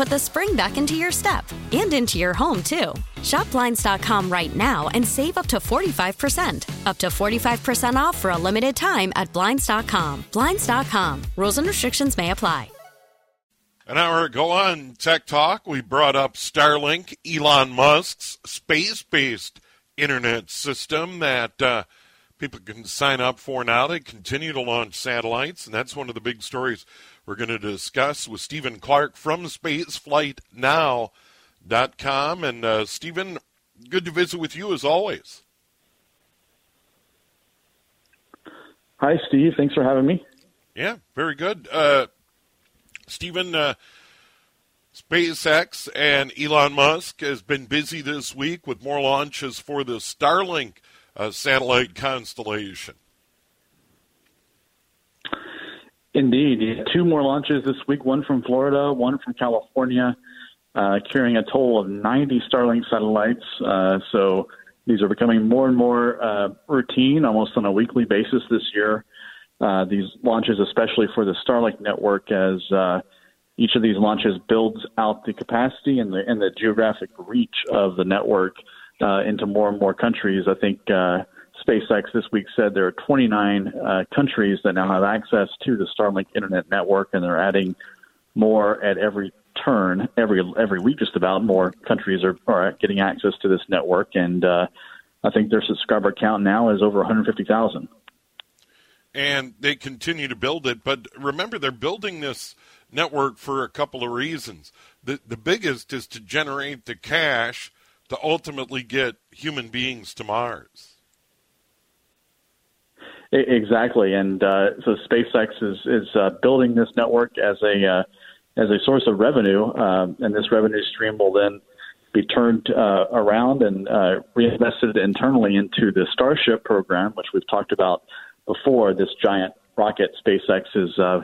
put the spring back into your step and into your home, too. Shop Blinds.com right now and save up to 45%. Up to 45% off for a limited time at Blinds.com. Blinds.com. Rules and restrictions may apply. An hour ago on Tech Talk, we brought up Starlink, Elon Musk's space based internet system that uh, people can sign up for now. They continue to launch satellites, and that's one of the big stories we're going to discuss with Stephen Clark from SpaceFlightNow.com. And uh, Stephen, good to visit with you as always. Hi, Steve. Thanks for having me. Yeah, very good. Uh, Stephen, uh, SpaceX and Elon Musk has been busy this week with more launches for the Starlink uh, satellite constellation. Indeed, two more launches this week. One from Florida, one from California, uh, carrying a total of 90 Starlink satellites. Uh, so these are becoming more and more uh, routine, almost on a weekly basis this year. Uh, these launches, especially for the Starlink network, as uh, each of these launches builds out the capacity and the and the geographic reach of the network uh, into more and more countries. I think uh, SpaceX this week said there are 29 uh, countries that now have access to the Starlink internet network, and they're adding more at every turn, every every week. Just about more countries are, are getting access to this network, and uh, I think their subscriber count now is over 150,000 and they continue to build it. But remember, they're building this network for a couple of reasons. The the biggest is to generate the cash to ultimately get human beings to Mars. Exactly, and uh, so SpaceX is is uh, building this network as a uh, as a source of revenue, um, and this revenue stream will then be turned uh, around and uh, reinvested internally into the Starship program, which we've talked about before. This giant rocket SpaceX is uh,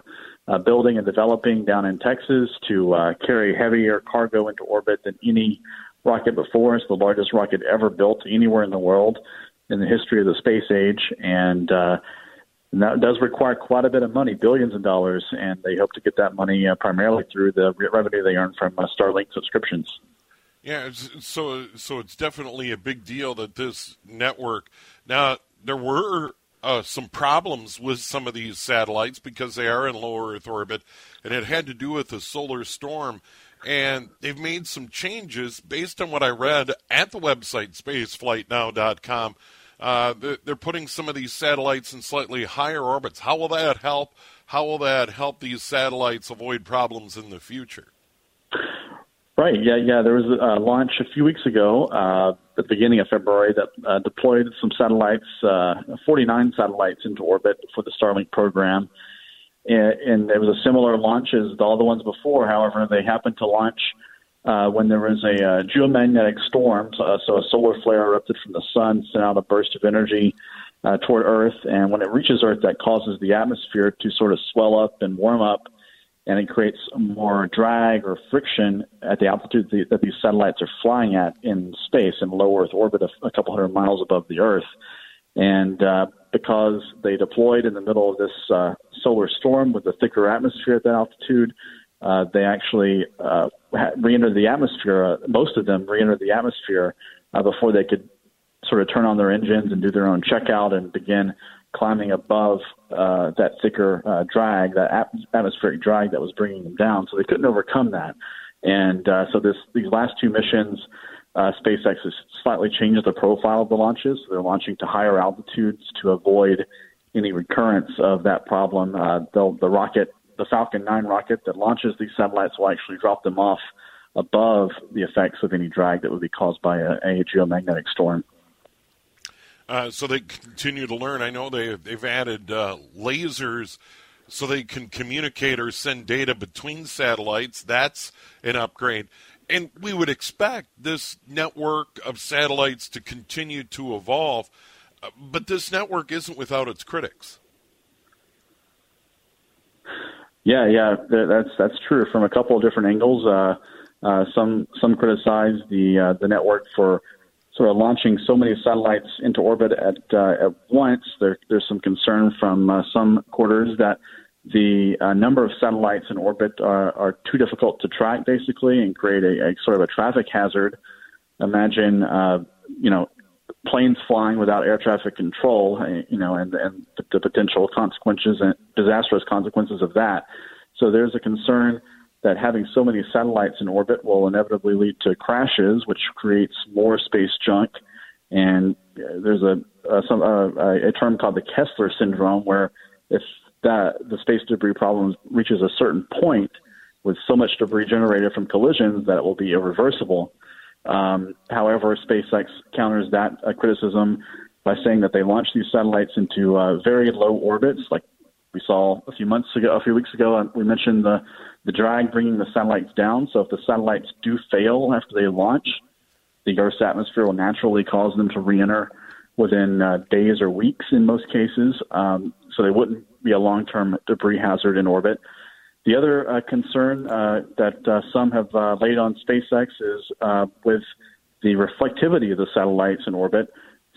uh, building and developing down in Texas to uh, carry heavier cargo into orbit than any rocket before. It's the largest rocket ever built anywhere in the world in the history of the space age, and, uh, and that does require quite a bit of money, billions of dollars, and they hope to get that money uh, primarily through the revenue they earn from uh, Starlink subscriptions. Yeah, so so it's definitely a big deal that this network. Now there were uh, some problems with some of these satellites because they are in low Earth orbit, and it had to do with the solar storm. And they've made some changes based on what I read at the website spaceflightnow.com. Uh, they're putting some of these satellites in slightly higher orbits. How will that help? How will that help these satellites avoid problems in the future? Right. Yeah. Yeah. There was a launch a few weeks ago, uh, at the beginning of February, that uh, deployed some satellites, uh, 49 satellites into orbit for the Starlink program. And, and it was a similar launch as all the ones before. However, they happened to launch uh, when there was a uh, geomagnetic storm. So, so a solar flare erupted from the sun, sent out a burst of energy uh, toward Earth. And when it reaches Earth, that causes the atmosphere to sort of swell up and warm up and it creates more drag or friction at the altitude that these satellites are flying at in space in low Earth orbit, a couple hundred miles above the Earth. And uh, because they deployed in the middle of this uh, solar storm with a thicker atmosphere at that altitude, uh, they actually uh, re-entered the atmosphere. Uh, most of them re-entered the atmosphere uh, before they could sort of turn on their engines and do their own checkout and begin climbing above uh, that thicker uh, drag, that ap- atmospheric drag that was bringing them down. So they couldn't overcome that. And uh, so this these last two missions, uh, SpaceX has slightly changed the profile of the launches. They're launching to higher altitudes to avoid any recurrence of that problem. Uh, the rocket, the Falcon 9 rocket that launches these satellites, will actually drop them off above the effects of any drag that would be caused by a, a geomagnetic storm. Uh, so they continue to learn. I know they they've added uh, lasers so they can communicate or send data between satellites. That's an upgrade. And we would expect this network of satellites to continue to evolve, uh, but this network isn't without its critics. Yeah, yeah, that's that's true from a couple of different angles. Uh, uh, some some criticize the uh, the network for sort of launching so many satellites into orbit at uh, at once. There, there's some concern from uh, some quarters that the uh, number of satellites in orbit are, are too difficult to track, basically, and create a, a sort of a traffic hazard. Imagine, uh, you know, planes flying without air traffic control, uh, you know, and, and the potential consequences and disastrous consequences of that. So there's a concern that having so many satellites in orbit will inevitably lead to crashes, which creates more space junk. And uh, there's a a, some, uh, a term called the Kessler syndrome, where if that the space debris problem reaches a certain point with so much debris generated from collisions that it will be irreversible. Um, however, SpaceX counters that uh, criticism by saying that they launched these satellites into uh, very low orbits, like we saw a few months ago, a few weeks ago. We mentioned the the drag bringing the satellites down. So if the satellites do fail after they launch, the Earth's atmosphere will naturally cause them to re-enter within uh, days or weeks in most cases. Um, so they wouldn't be a long-term debris hazard in orbit. The other uh, concern uh, that uh, some have uh, laid on SpaceX is uh, with the reflectivity of the satellites in orbit.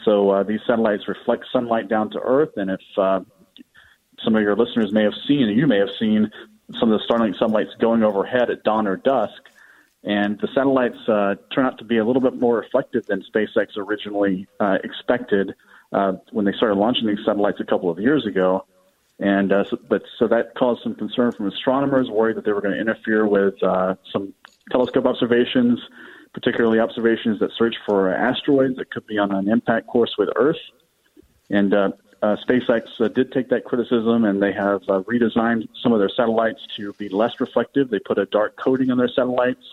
So uh, these satellites reflect sunlight down to Earth, and if some of your listeners may have seen, you may have seen some of the Starlink satellites going overhead at dawn or dusk. And the satellites turn out to be a little bit more reflective than SpaceX originally expected when they started launching these satellites a couple of years ago. And uh, so, but so that caused some concern from astronomers, worried that they were going to interfere with uh, some telescope observations, particularly observations that search for asteroids that could be on an impact course with Earth. And uh, uh, SpaceX uh, did take that criticism and they have uh, redesigned some of their satellites to be less reflective. They put a dark coating on their satellites.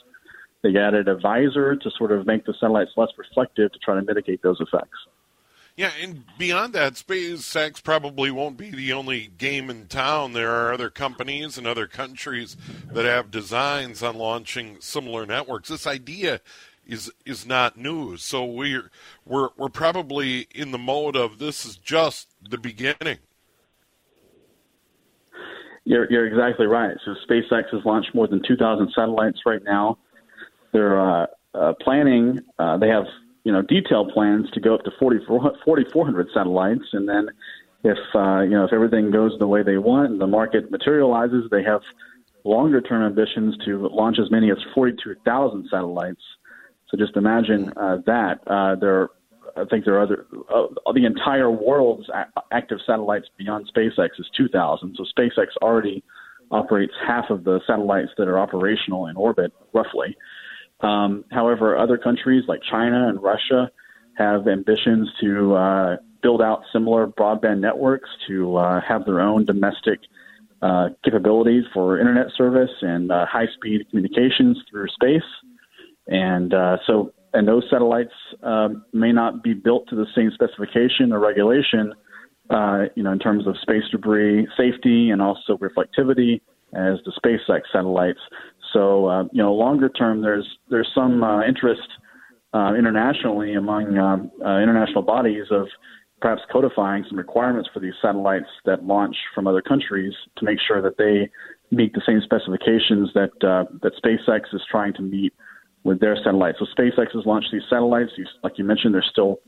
They added a visor to sort of make the satellites less reflective to try to mitigate those effects. Yeah, and beyond that, SpaceX probably won't be the only game in town. There are other companies and other countries that have designs on launching similar networks. This idea is is not new. So we're we're we're probably in the mode of this is just the beginning. You're you're exactly right. So SpaceX has launched more than 2,000 satellites right now. They're uh, uh, planning. Uh, they have you know detailed plans to go up to 4,400 satellites, and then if uh, you know if everything goes the way they want and the market materializes, they have longer term ambitions to launch as many as 42,000 satellites so just imagine uh, that. Uh, there, I think there are other. Uh, the entire world's active satellites beyond SpaceX is 2,000. So SpaceX already operates half of the satellites that are operational in orbit, roughly. Um, however, other countries like China and Russia have ambitions to uh, build out similar broadband networks to uh, have their own domestic uh, capabilities for internet service and uh, high speed communications through space. And uh, so, and those satellites um, may not be built to the same specification or regulation, uh, you know, in terms of space debris safety and also reflectivity as the SpaceX satellites. So, uh, you know, longer term, there's there's some uh, interest uh, internationally among um, uh, international bodies of perhaps codifying some requirements for these satellites that launch from other countries to make sure that they meet the same specifications that uh, that SpaceX is trying to meet with their satellites. So SpaceX has launched these satellites. You, like you mentioned, they're still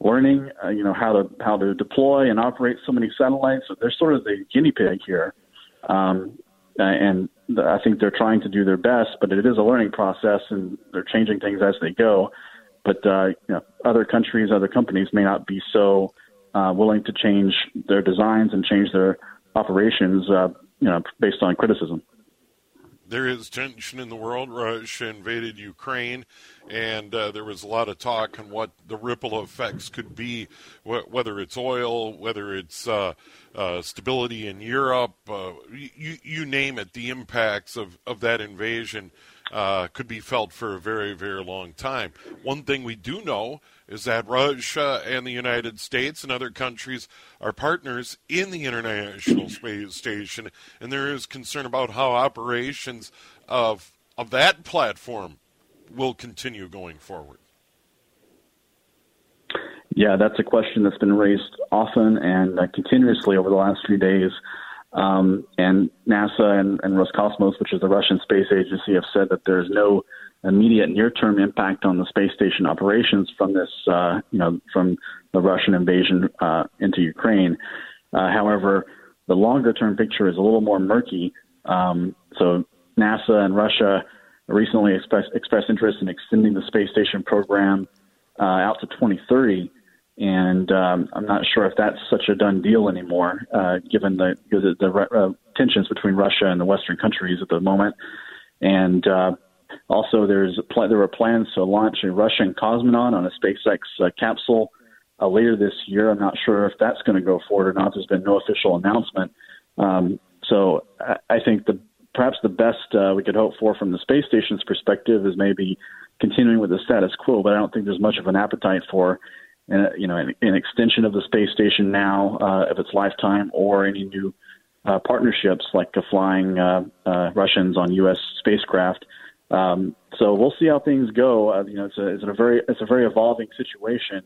learning, uh, you know, how to how to deploy and operate so many satellites. So they're sort of the guinea pig here, um, uh, and I think they're trying to do their best, but it is a learning process, and they're changing things as they go. But uh, you know, other countries, other companies may not be so uh, willing to change their designs and change their operations, uh, you know, based on criticism there is tension in the world. Russia invaded Ukraine, and uh, there was a lot of talk on what the ripple effects could be, wh- whether it's oil, whether it's uh, uh, stability in Europe, uh, you, you name it. The impacts of, of that invasion uh, could be felt for a very, very long time. One thing we do know is that Russia and the United States and other countries are partners in the International Space Station, and there is concern about how operations of of that platform will continue going forward. Yeah, that's a question that's been raised often and uh, continuously over the last few days. Um, and NASA and, and Roscosmos, which is the Russian space agency, have said that there's no immediate near-term impact on the space station operations from this, uh, you know, from the Russian invasion uh, into Ukraine. Uh, however, the longer-term picture is a little more murky. Um, so NASA and Russia recently expressed, expressed interest in extending the space station program uh, out to 2030. And um, I'm not sure if that's such a done deal anymore, uh, given the, the, the uh, tensions between Russia and the Western countries at the moment. And uh, also, there's pl- there were plans to launch a Russian cosmonaut on a SpaceX uh, capsule uh, later this year. I'm not sure if that's going to go forward or not. There's been no official announcement. Um, so I, I think the perhaps the best uh, we could hope for from the space station's perspective is maybe continuing with the status quo. But I don't think there's much of an appetite for uh, you know an, an extension of the space station now uh, of its lifetime or any new uh, partnerships like uh, flying uh, uh, Russians on U.S. spacecraft. Um, so we'll see how things go. Uh, you know, it's a, it's a very it's a very evolving situation,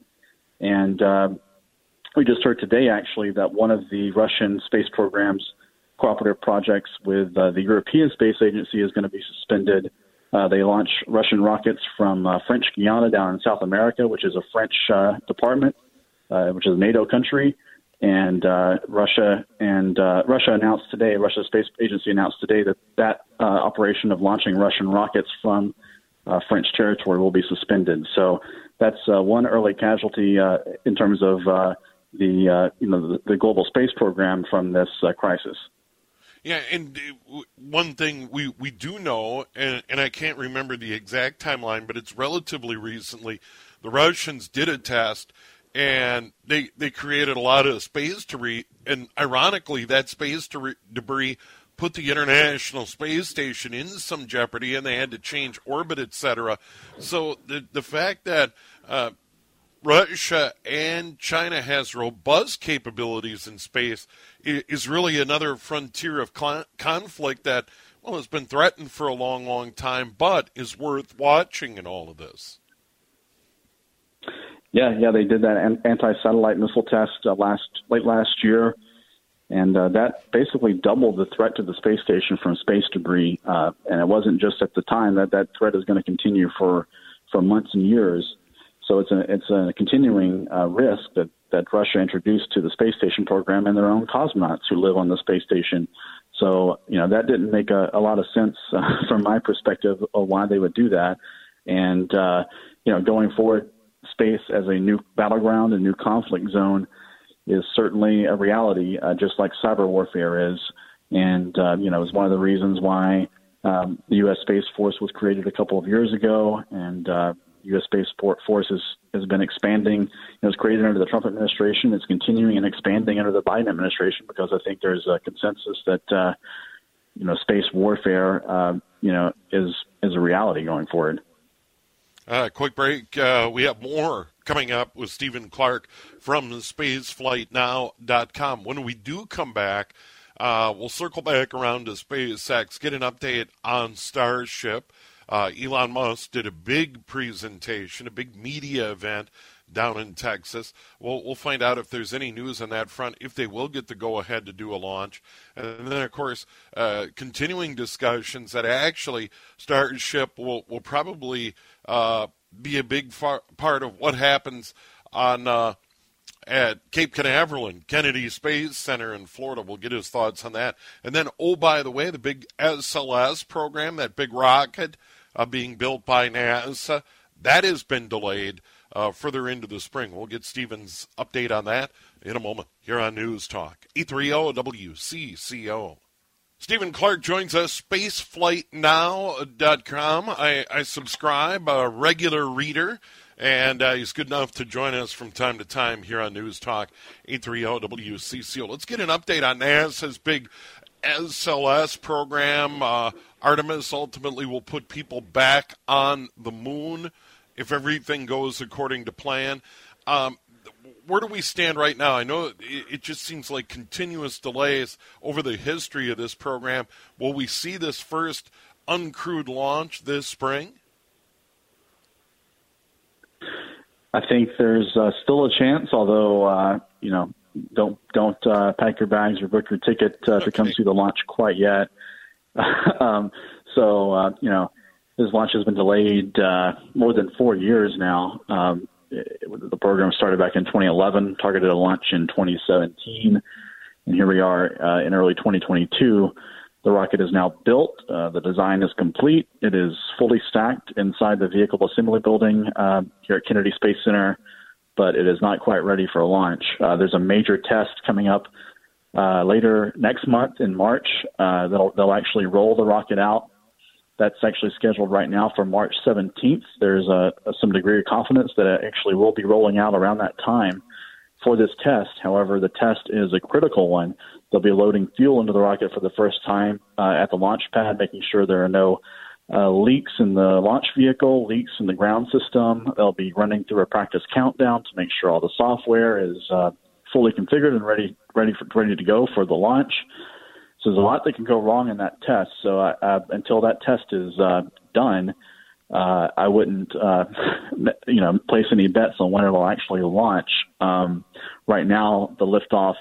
and uh, we just heard today actually that one of the Russian space program's cooperative projects with the European Space Agency is going to be suspended. Uh, they launch Russian rockets from uh, French Guiana down in South America, which is a French uh, department, uh, which is a NATO country. And uh, Russia and Russia announced today, Russia's Space Agency announced today that that operation of launching Russian rockets from French territory will be suspended. So that's one early casualty in terms of the you know the, the global space program from this crisis. Yeah, and uh, one thing we, we do know, and, and I can't remember the exact timeline, but it's relatively recently, the Russians did a test and they they created a lot of space debris. And ironically, that space debris put the International Space Station in some jeopardy, and they had to change orbit, etc. So the the fact that uh, Russia and China has robust capabilities in space is really another frontier of conflict that well has been threatened for a long, long time, but is worth watching in all of this. Yeah, yeah, they did that anti-satellite missile test uh, last late last year, and uh, that basically doubled the threat to the space station from space debris. Uh, and it wasn't just at the time that that threat is going to continue for for months and years. So it's a it's a continuing uh, risk that that Russia introduced to the space station program and their own cosmonauts who live on the space station. So you know that didn't make a, a lot of sense uh, from my perspective of why they would do that. And uh, you know going forward space as a new battleground, a new conflict zone, is certainly a reality, uh, just like cyber warfare is. And, uh, you know, is one of the reasons why um, the U.S. Space Force was created a couple of years ago, and uh, U.S. Space Force has, has been expanding. It was created under the Trump administration. It's continuing and expanding under the Biden administration because I think there's a consensus that, uh, you know, space warfare, uh, you know, is is a reality going forward. Uh, quick break. Uh, we have more coming up with Stephen Clark from spaceflightnow.com. When we do come back, uh, we'll circle back around to SpaceX, get an update on Starship. Uh, Elon Musk did a big presentation, a big media event down in Texas. We'll, we'll find out if there's any news on that front, if they will get the go ahead to do a launch. And then, of course, uh, continuing discussions that actually Starship will, will probably uh, be a big far, part of what happens on uh, at Cape Canaveral, and Kennedy Space Center in Florida. We'll get his thoughts on that. And then, oh, by the way, the big SLS program, that big rocket uh, being built by NASA, that has been delayed uh, further into the spring. We'll get Stephen's update on that in a moment here on News Talk. 830 WCCO. Stephen Clark joins us, spaceflightnow.com. I, I subscribe, a regular reader, and uh, he's good enough to join us from time to time here on News Talk 830 WCCO. Let's get an update on NASA's big SLS program. Uh, Artemis ultimately will put people back on the moon if everything goes according to plan. Um, where do we stand right now? I know it, just seems like continuous delays over the history of this program. Will we see this first uncrewed launch this spring? I think there's uh, still a chance, although uh, you know, don't don't uh, pack your bags or book your ticket uh, okay. to come see the launch quite yet. um, so uh, you know, this launch has been delayed uh, more than four years now. Um, it, the program started back in 2011, targeted a launch in 2017, and here we are uh, in early 2022. The rocket is now built. Uh, the design is complete. It is fully stacked inside the vehicle assembly building uh, here at Kennedy Space Center, but it is not quite ready for launch. Uh, there's a major test coming up uh, later next month in March. Uh, they'll, they'll actually roll the rocket out that's actually scheduled right now for March 17th. There's a, a, some degree of confidence that it actually will be rolling out around that time for this test. However, the test is a critical one. They'll be loading fuel into the rocket for the first time uh, at the launch pad, making sure there are no uh, leaks in the launch vehicle, leaks in the ground system. They'll be running through a practice countdown to make sure all the software is uh, fully configured and ready, ready for, ready to go for the launch. So there's a lot that can go wrong in that test. So I, uh, until that test is uh, done, uh, I wouldn't, uh, you know, place any bets on when it'll actually launch. Um, right now, the liftoff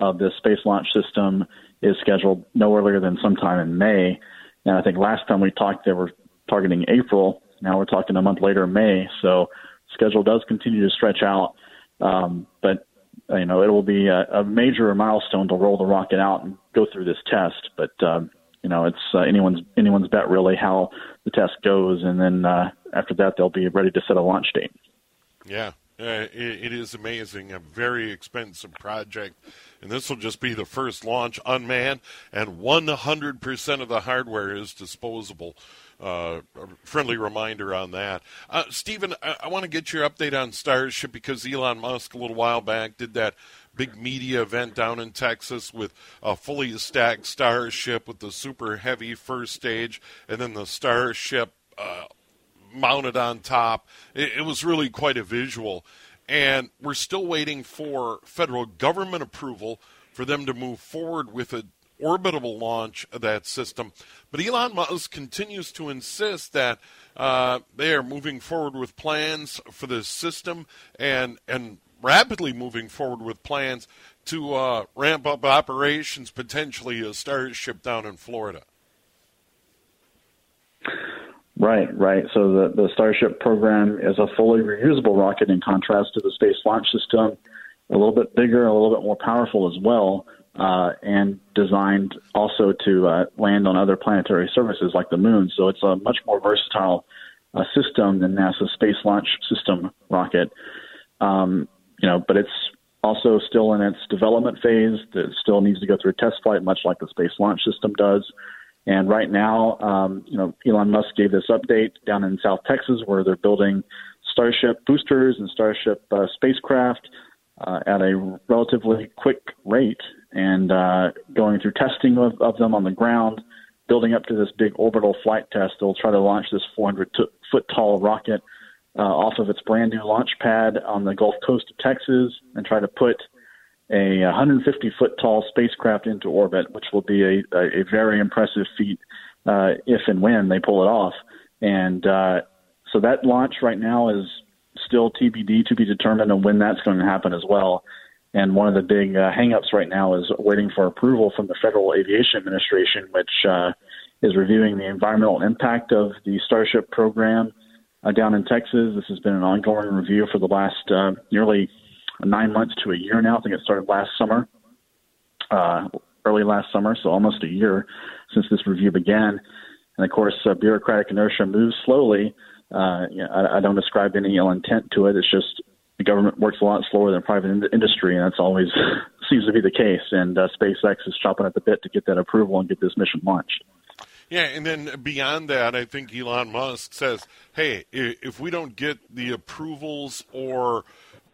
of the Space Launch System is scheduled no earlier than sometime in May. And I think last time we talked, they were targeting April. Now we're talking a month later, May. So schedule does continue to stretch out. Um, but you know, it will be a, a major milestone to roll the rocket out and go through this test. But um, you know, it's uh, anyone's anyone's bet really how the test goes, and then uh, after that they'll be ready to set a launch date. Yeah, uh, it, it is amazing. A very expensive project, and this will just be the first launch unmanned, and 100% of the hardware is disposable uh, friendly reminder on that. Uh, Stephen, I, I want to get your update on Starship because Elon Musk a little while back did that big media event down in Texas with a fully stacked Starship with the super heavy first stage and then the Starship uh, mounted on top. It, it was really quite a visual. And we're still waiting for federal government approval for them to move forward with an orbital launch of that system. But Elon Musk continues to insist that uh, they are moving forward with plans for this system and and rapidly moving forward with plans to uh, ramp up operations, potentially a Starship down in Florida. Right, right. So the, the Starship program is a fully reusable rocket in contrast to the Space Launch System, a little bit bigger, a little bit more powerful as well uh, and designed also to uh, land on other planetary surfaces like the moon. So it's a much more versatile uh, system than NASA's Space Launch System rocket. Um, you know, but it's also still in its development phase. It still needs to go through a test flight, much like the Space Launch System does. And right now, um, you know, Elon Musk gave this update down in South Texas, where they're building Starship boosters and Starship uh, spacecraft uh, at a relatively quick rate and uh, going through testing of, of them on the ground, building up to this big orbital flight test. They'll try to launch this 400 t- foot tall rocket uh, off of its brand new launch pad on the Gulf Coast of Texas and try to put a 150 foot tall spacecraft into orbit, which will be a, a, very impressive feat uh, if and when they pull it off. And uh, so that launch right now is still TBD to be determined on when that's going to happen as well. And one of the big uh, hangups right now is waiting for approval from the Federal Aviation Administration, which uh, is reviewing the environmental impact of the Starship program uh, down in Texas. This has been an ongoing review for the last uh, nearly nine months to a year now. I think it started last summer, uh, early last summer, so almost a year since this review began. And of course, uh, bureaucratic inertia moves slowly. Uh, you know, I, I don't ascribe any ill intent to it. It's just the government works a lot slower than private in- industry, and that's always seems to be the case. And uh, SpaceX is chopping at the bit to get that approval and get this mission launched. Yeah, and then beyond that, I think Elon Musk says, "Hey, if we don't get the approvals or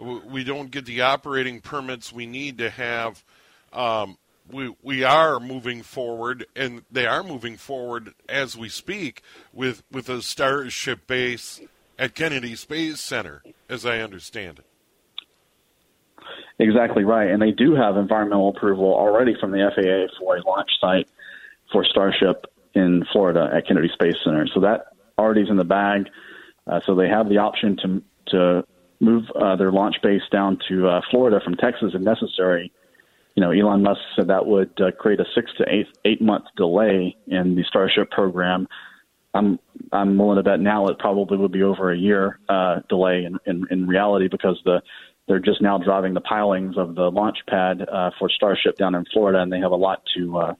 we don't get the operating permits we need to have, um, we we are moving forward, and they are moving forward as we speak with with a Starship base at Kennedy Space Center, as I understand it." Exactly right, and they do have environmental approval already from the FAA for a launch site for Starship in Florida at Kennedy Space Center. So that already is in the bag. Uh, so they have the option to to move uh, their launch base down to uh, Florida from Texas if necessary. You know, Elon Musk said that would uh, create a six to eight eight month delay in the Starship program. I'm I'm willing to bet now it probably would be over a year uh, delay in, in in reality because the they're just now driving the pilings of the launch pad uh, for Starship down in Florida, and they have a lot to uh,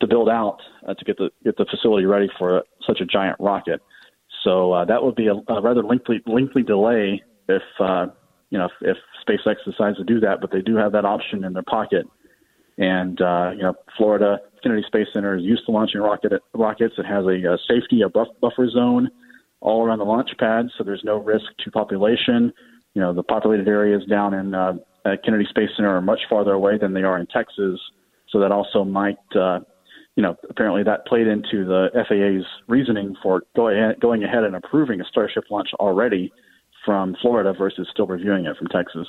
to build out uh, to get the get the facility ready for such a giant rocket. So uh, that would be a, a rather lengthy lengthy delay if uh, you know if, if SpaceX decides to do that. But they do have that option in their pocket. And uh, you know, Florida Kennedy Space Center is used to launching rocket rockets. It has a, a safety a buff, buffer zone all around the launch pad, so there's no risk to population. You know, the populated areas down in uh, Kennedy Space Center are much farther away than they are in Texas, so that also might uh, you know, apparently that played into the FAA's reasoning for going going ahead and approving a Starship launch already from Florida versus still reviewing it from Texas.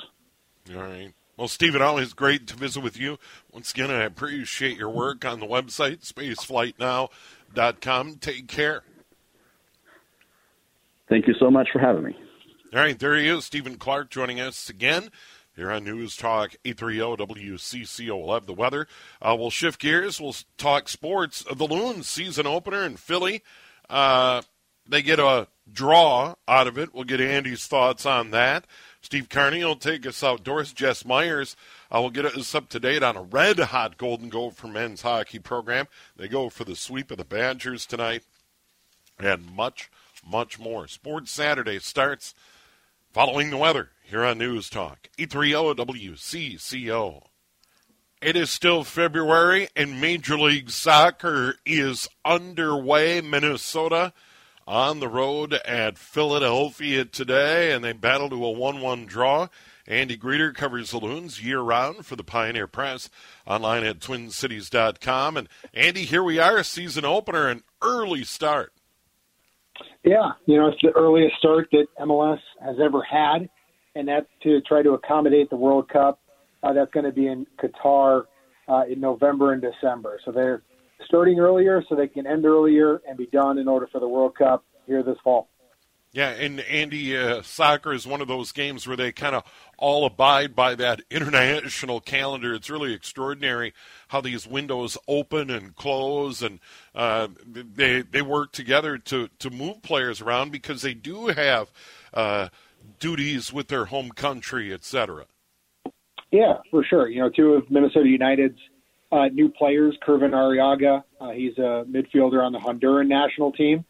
All right. Well, Stephen, always great to visit with you. Once again, I appreciate your work on the website, spaceflightnow.com. Take care. Thank you so much for having me. All right, there he is, Stephen Clark, joining us again here on News Talk 830 WCCO. We'll have the weather. Uh, we'll shift gears. We'll talk sports. The Loons season opener in Philly. Uh, they get a draw out of it. We'll get Andy's thoughts on that. Steve Carney will take us outdoors. Jess Myers uh, will get us up to date on a red hot Golden Gopher men's hockey program. They go for the sweep of the Badgers tonight, and much, much more. Sports Saturday starts following the weather here on News Talk, 830 WCCO. It is still February, and Major League Soccer is underway. Minnesota on the road at Philadelphia today, and they battle to a 1 1 draw. Andy Greder covers the Loons year round for the Pioneer Press online at twincities.com. And Andy, here we are, season opener, an early start. Yeah, you know, it's the earliest start that MLS has ever had and that's to try to accommodate the World Cup. Uh, that's going to be in Qatar uh, in November and December. So they're starting earlier so they can end earlier and be done in order for the World Cup here this fall. Yeah, and Andy, uh, soccer is one of those games where they kind of all abide by that international calendar. It's really extraordinary how these windows open and close, and uh, they they work together to to move players around because they do have uh, duties with their home country, etc. Yeah, for sure. You know, two of Minnesota United's uh, new players, Kervin Arriaga, uh, he's a midfielder on the Honduran national team,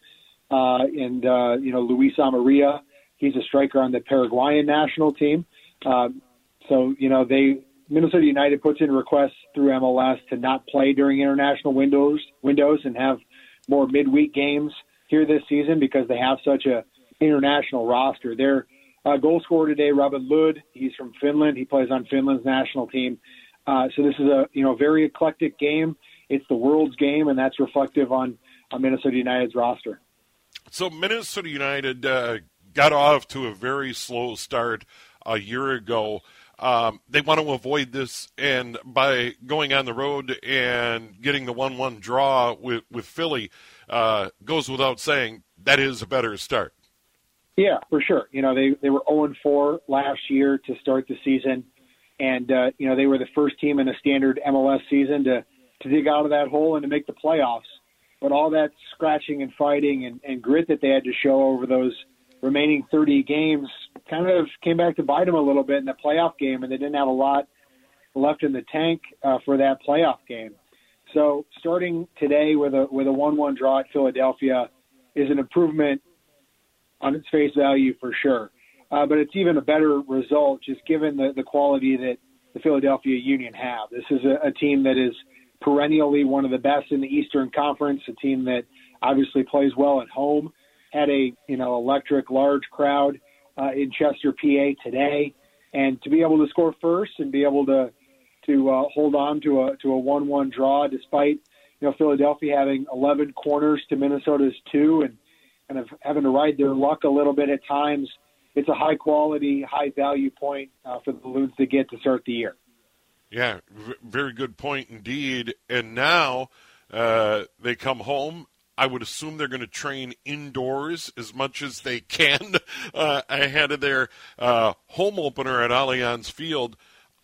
uh, and uh, you know Luis Amarilla, he's a striker on the Paraguayan national team. Um, so you know they Minnesota United puts in requests through MLS to not play during international windows windows and have more midweek games here this season because they have such a international roster. They're uh, goal scorer today, Robin Lod. He's from Finland. He plays on Finland's national team. Uh, so this is a you know very eclectic game. It's the world's game, and that's reflective on, on Minnesota United's roster. So Minnesota United uh, got off to a very slow start a year ago. Um, they want to avoid this, and by going on the road and getting the one-one draw with with Philly, uh, goes without saying that is a better start. Yeah, for sure. You know, they they were 0 4 last year to start the season, and uh, you know they were the first team in a standard MLS season to to dig out of that hole and to make the playoffs. But all that scratching and fighting and, and grit that they had to show over those remaining 30 games kind of came back to bite them a little bit in the playoff game, and they didn't have a lot left in the tank uh, for that playoff game. So starting today with a with a one-one draw at Philadelphia is an improvement on its face value for sure. Uh, but it's even a better result just given the, the quality that the Philadelphia Union have. This is a, a team that is perennially one of the best in the Eastern Conference, a team that obviously plays well at home. Had a you know electric large crowd uh, in Chester, PA today, and to be able to score first and be able to to uh, hold on to a to a one-one draw, despite you know Philadelphia having 11 corners to Minnesota's two, and kind of having to ride their luck a little bit at times. It's a high quality, high value point uh, for the Loons to get to start the year. Yeah, v- very good point indeed. And now uh, they come home. I would assume they're going to train indoors as much as they can uh, ahead of their uh, home opener at Allianz Field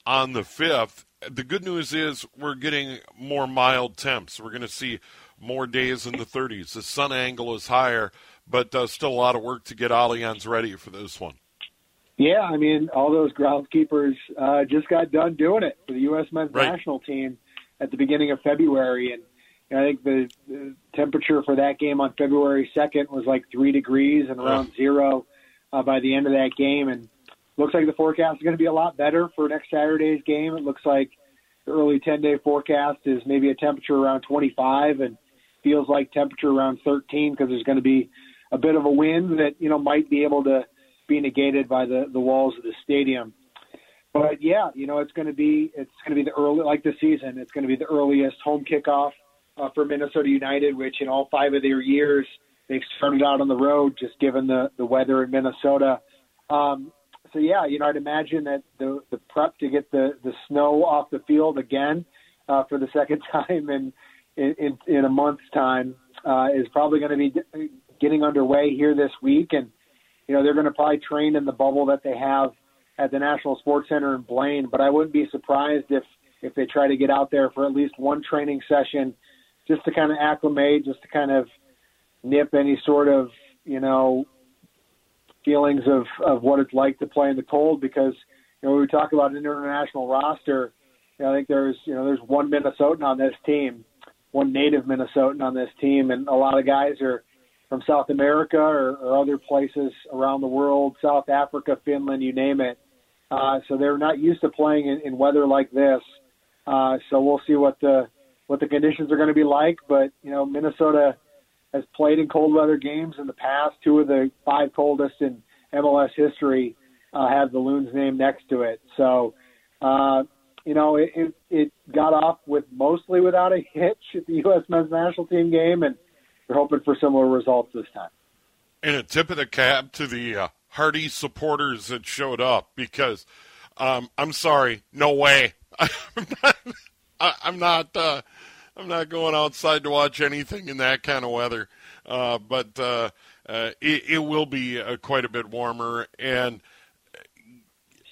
on the 5th. The good news is we're getting more mild temps. We're going to see more days in the 30s. The sun angle is higher, but uh, still a lot of work to get Allianz ready for this one. Yeah, I mean, all those groundskeepers uh, just got done doing it for the U.S. men's right. national team at the beginning of February, and I think the, the temperature for that game on February 2nd was like three degrees and around uh. zero uh, by the end of that game. And looks like the forecast is going to be a lot better for next Saturday's game. It looks like the early 10 day forecast is maybe a temperature around 25 and feels like temperature around 13 because there's going to be a bit of a wind that, you know, might be able to be negated by the, the walls of the stadium. But yeah, you know, it's going to be, it's going to be the early, like the season, it's going to be the earliest home kickoff uh, for Minnesota United, which in all five of their years, they've started out on the road just given the, the weather in Minnesota. Um, so yeah, you know, I'd imagine that the the prep to get the the snow off the field again uh, for the second time in in in a month's time uh, is probably going to be getting underway here this week, and you know they're going to probably train in the bubble that they have at the National Sports Center in Blaine. But I wouldn't be surprised if if they try to get out there for at least one training session, just to kind of acclimate, just to kind of nip any sort of you know feelings of, of what it's like to play in the cold. Because you know when we talk about an international roster, you know, I think there's you know there's one Minnesotan on this team, one native Minnesotan on this team, and a lot of guys are from South America or, or other places around the world, South Africa, Finland, you name it. Uh, so they're not used to playing in, in weather like this. Uh, so we'll see what the what the conditions are going to be like. But you know, Minnesota has played in cold weather games in the past. Two of the five coldest in MLS history uh, have the Loons name next to it. So, uh, you know, it, it, it got off with mostly without a hitch at the U.S. men's national team game, and we're hoping for similar results this time. And a tip of the cap to the uh, supporters that showed up because um, I'm sorry, no way. I'm not. I'm not uh, I'm not going outside to watch anything in that kind of weather. Uh, but uh, uh, it, it, will be uh, quite a bit warmer. And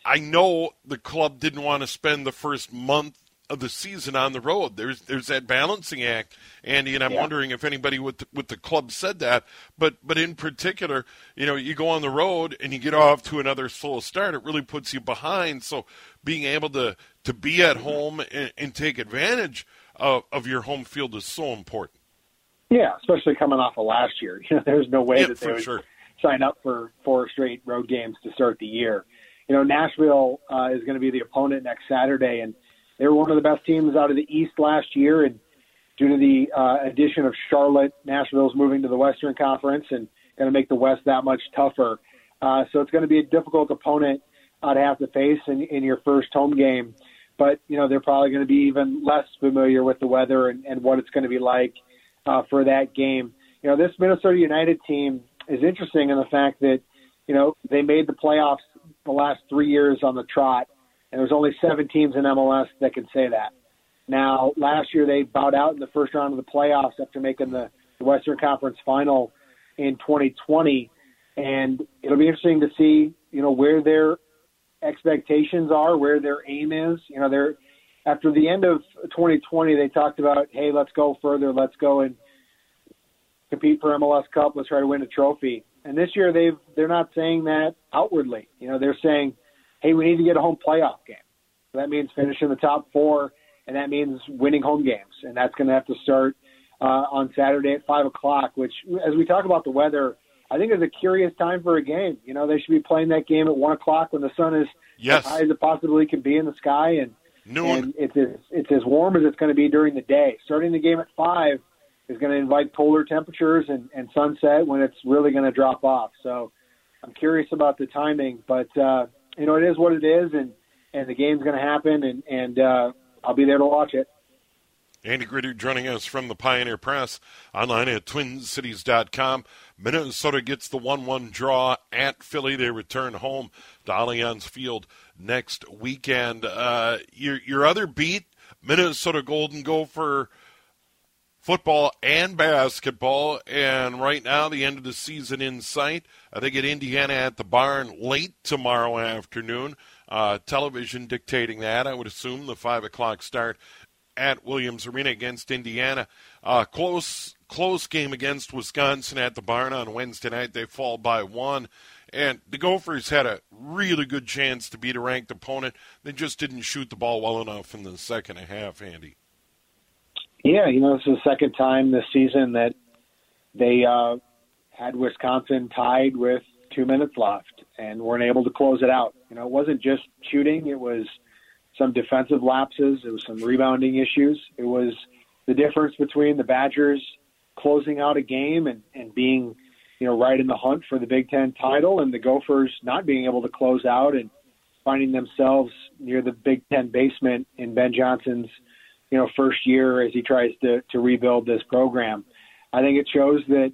I know the club didn't want to spend the first month of the season on the road. There's there's that balancing act, Andy, and I'm yeah. wondering if anybody with the, with the club said that. But but in particular, you know, you go on the road and you get off to another slow start. It really puts you behind. So being able to to be at home and, and take advantage of, of your home field is so important. Yeah, especially coming off of last year. You know, there's no way yeah, that they would sure. sign up for four straight road games to start the year. You know, Nashville uh, is going to be the opponent next Saturday, and they were one of the best teams out of the East last year. And due to the uh, addition of Charlotte, Nashville's moving to the Western Conference and going to make the West that much tougher. Uh, so it's going to be a difficult opponent uh, to have to face in, in your first home game but you know they're probably going to be even less familiar with the weather and, and what it's going to be like uh, for that game. You know, this Minnesota United team is interesting in the fact that you know they made the playoffs the last three years on the trot, and there's only seven teams in MLS that can say that. Now, last year they bowed out in the first round of the playoffs after making the, Western Conference Final in 2020, and it'll be interesting to see you know where they're expectations are, where their aim is. You know, they're after the end of 2020, they talked about, hey, let's go further, let's go and compete for MLS Cup, let's try to win a trophy. And this year they've they're not saying that outwardly. You know, they're saying, "Hey, we need to get a home playoff game." So that means finishing the top four, and that means winning home games, and that's going to have to start uh, on Saturday at five o'clock. Which, as we talk about the weather, I think is a curious time for a game. You know, they should be playing that game at one o'clock when the sun is yes. as high as it possibly can be in the sky, and Noon. and it's as it's as warm as it's going to be during the day. Starting the game at five is going to invite colder temperatures and, and sunset when it's really going to drop off. So I'm curious about the timing, but uh, you know it is what it is, and and the game's going to happen, and and uh, I'll be there to watch it. Andy Greder joining us from the Pioneer Press online at twincities.com. Minnesota gets the 1 1 draw at Philly. They return home to Allianz Field next weekend. Uh, your, your other beat, Minnesota Golden Gopher football and basketball. And right now, the end of the season in sight. I think at Indiana at the barn late tomorrow afternoon. Uh, television dictating that. I would assume the 5 o'clock start at Williams Arena against Indiana. Uh, close close game against Wisconsin at the barn on Wednesday night. They fall by one. And the Gophers had a really good chance to beat a ranked opponent. They just didn't shoot the ball well enough in the second half, Andy. Yeah, you know, this is the second time this season that they uh, had Wisconsin tied with two minutes left and weren't able to close it out. You know, it wasn't just shooting, it was some defensive lapses, it was some rebounding issues. It was the difference between the Badgers closing out a game and, and being, you know, right in the hunt for the Big Ten title and the Gophers not being able to close out and finding themselves near the Big Ten basement in Ben Johnson's, you know, first year as he tries to, to rebuild this program. I think it shows that,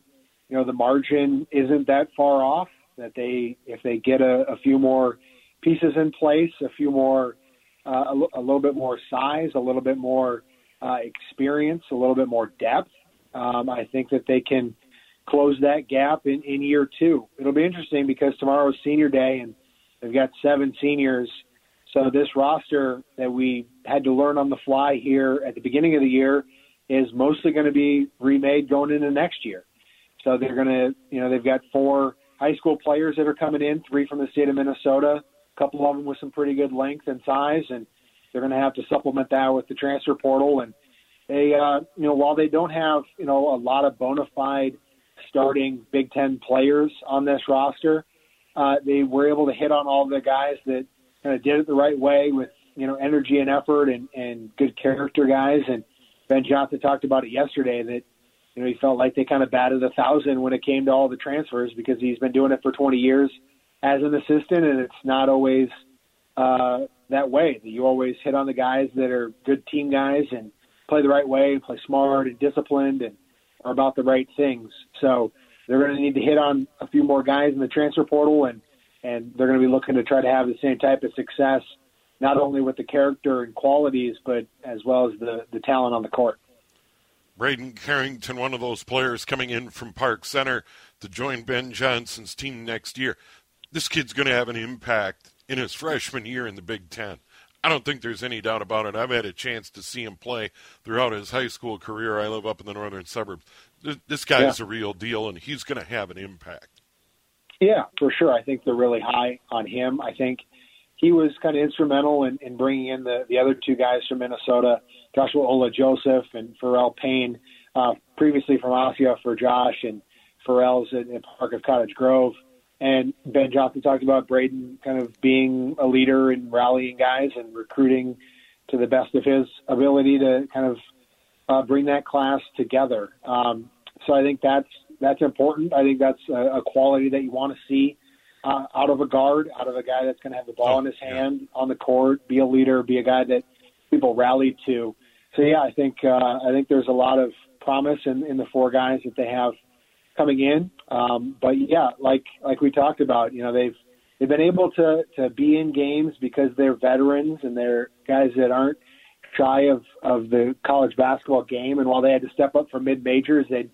you know, the margin isn't that far off, that they, if they get a, a few more pieces in place, a few more, uh, a, a little bit more size, a little bit more uh, experience, a little bit more depth, um, I think that they can close that gap in, in year two. It'll be interesting because tomorrow is senior day and they've got seven seniors. So this roster that we had to learn on the fly here at the beginning of the year is mostly going to be remade going into next year. So they're going to, you know, they've got four high school players that are coming in, three from the state of Minnesota, a couple of them with some pretty good length and size, and they're going to have to supplement that with the transfer portal and they, uh, you know, while they don't have, you know, a lot of bona fide starting Big Ten players on this roster, uh, they were able to hit on all the guys that kind of did it the right way with, you know, energy and effort and, and good character guys. And Ben Johnson talked about it yesterday that, you know, he felt like they kind of batted a thousand when it came to all the transfers because he's been doing it for 20 years as an assistant, and it's not always uh, that way. That you always hit on the guys that are good team guys and play the right way, play smart and disciplined, and are about the right things. So they're going to need to hit on a few more guys in the transfer portal, and and they're going to be looking to try to have the same type of success, not only with the character and qualities, but as well as the the talent on the court. Braden Carrington, one of those players coming in from Park Center to join Ben Johnson's team next year. This kid's going to have an impact in his freshman year in the Big Ten. I don't think there's any doubt about it. I've had a chance to see him play throughout his high school career. I live up in the northern suburbs. This guy's yeah. a real deal, and he's going to have an impact. Yeah, for sure. I think they're really high on him. I think he was kind of instrumental in, in bringing in the, the other two guys from Minnesota, Joshua Ola Joseph and Pharrel Payne, uh, previously from Osseo for Josh, and Pharrel's in, in Park of Cottage Grove. And Ben Johnson talked about Braden kind of being a leader and rallying guys and recruiting to the best of his ability to kind of uh, bring that class together. Um, so I think that's that's important. I think that's a, a quality that you want to see uh, out of a guard, out of a guy that's going to have the ball oh, in his hand on the court, be a leader, be a guy that people rally to. So yeah, I think uh, I think there's a lot of promise in, in the four guys that they have coming in. Um, but yeah, like like we talked about, you know, they've they've been able to to be in games because they're veterans and they're guys that aren't shy of of the college basketball game. And while they had to step up for mid majors, they'd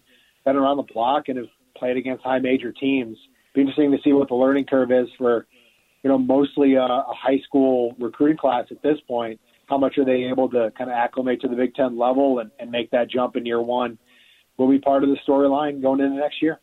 been around the block and have played against high major teams. Be interesting to see what the learning curve is for you know mostly a, a high school recruiting class at this point. How much are they able to kind of acclimate to the Big Ten level and, and make that jump in year one? will be part of the storyline going into next year.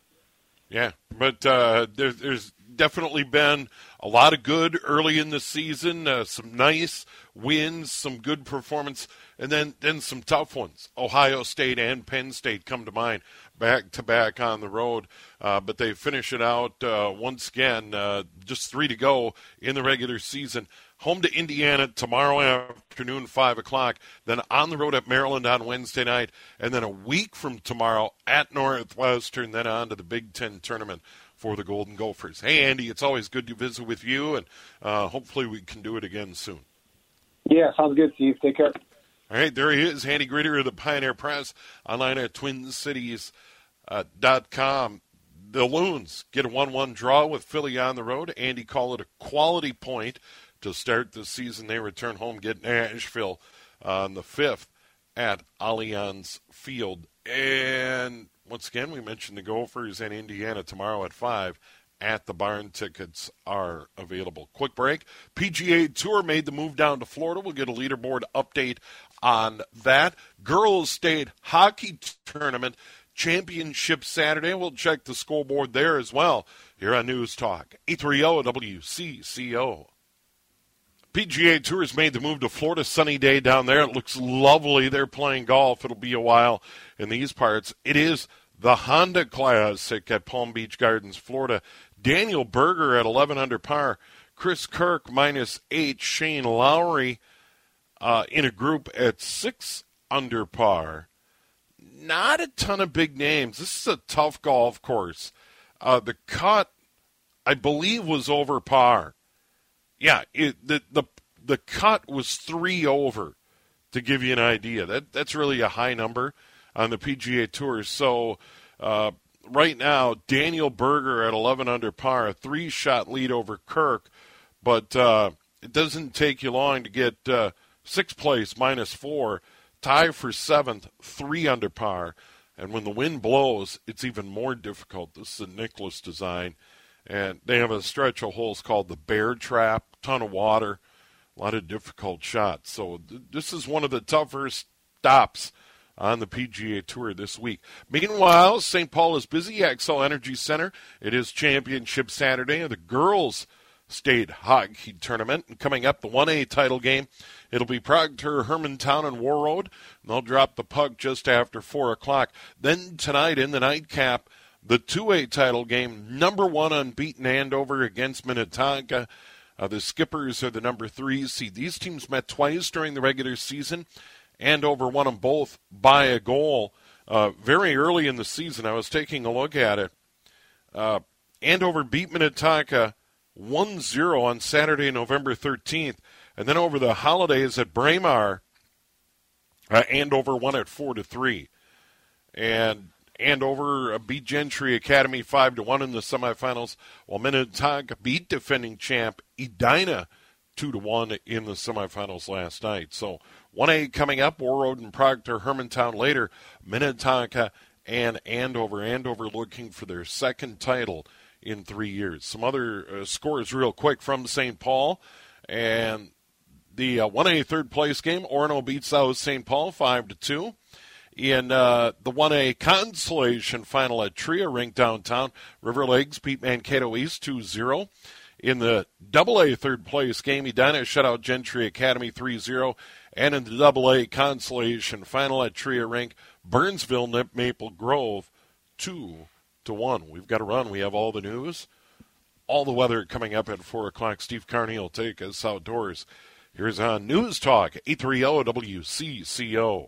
Yeah, but uh, there, there's definitely been a lot of good early in the season, uh, some nice wins, some good performance, and then then some tough ones. Ohio State and Penn State come to mind, back to back on the road, uh, but they finish it out uh, once again. Uh, just three to go in the regular season. Home to Indiana tomorrow afternoon, five o'clock. Then on the road at Maryland on Wednesday night, and then a week from tomorrow at Northwestern. Then on to the Big Ten tournament for the Golden Gophers. Hey, Andy, it's always good to visit with you, and uh, hopefully we can do it again soon. Yeah, sounds good, Steve. Take care. All right, there he is, Andy Greder of the Pioneer Press, online at twincities.com. Uh, the Loons get a 1 1 draw with Philly on the road. Andy called it a quality point to start the season. They return home, get Nashville on the 5th at Allianz Field. And once again, we mentioned the Gophers and Indiana tomorrow at 5 at the barn. Tickets are available. Quick break. PGA Tour made the move down to Florida. We'll get a leaderboard update on that. Girls State Hockey Tournament Championship Saturday. We'll check the scoreboard there as well here on News Talk. 830 WCCO. PGA Tour has made the move to Florida. Sunny day down there. It looks lovely. They're playing golf. It'll be a while in these parts. It is the Honda Classic at Palm Beach Gardens, Florida. Daniel Berger at 11 under par. Chris Kirk minus eight. Shane Lowry uh, in a group at six under par. Not a ton of big names. This is a tough golf course. Uh, the cut, I believe, was over par yeah, it, the the the cut was three over. To give you an idea, that that's really a high number on the PGA Tour. So uh, right now, Daniel Berger at 11 under par, a three shot lead over Kirk, but uh, it doesn't take you long to get uh, sixth place minus four, tie for seventh, three under par. And when the wind blows, it's even more difficult. This is a Nicklaus design. And they have a stretch of holes called the Bear Trap ton of water, a lot of difficult shots. So th- this is one of the tougher stops on the PGA Tour this week. Meanwhile, St. Paul is busy. Xcel Energy Center. It is Championship Saturday. Of the girls' state hockey tournament. And coming up, the 1A title game. It'll be Proctor, Hermantown, and Warroad. And they'll drop the puck just after 4 o'clock. Then tonight in the nightcap, the 2A title game, number one unbeaten Andover against Minnetonka. Uh, the Skippers are the number three seed. These teams met twice during the regular season. Andover won them both by a goal uh, very early in the season. I was taking a look at it. Uh, Andover beat Minnetonka 1 0 on Saturday, November 13th. And then over the holidays at Braemar, uh, Andover won at 4 to 3. And Andover beat Gentry Academy 5 to 1 in the semifinals, while Minnetonka beat defending champ Edina 2 to 1 in the semifinals last night. So 1A coming up, Warroad and Proctor, Hermantown later, Minnetonka and Andover. Andover looking for their second title in three years. Some other uh, scores real quick from St. Paul. And the uh, 1A third place game, Orono beats out St. Paul 5 to 2 in uh, the 1A consolation final at Tria Rink downtown. River Lakes beat Mankato East 2 0. In the double A third place game, Edina shut out Gentry Academy 3 0. And in the double A consolation final at Tria Rink, Burnsville nipped Maple Grove 2 to 1. We've got to run. We have all the news, all the weather coming up at 4 o'clock. Steve Carney will take us outdoors. Here's on News Talk 830 WCCO.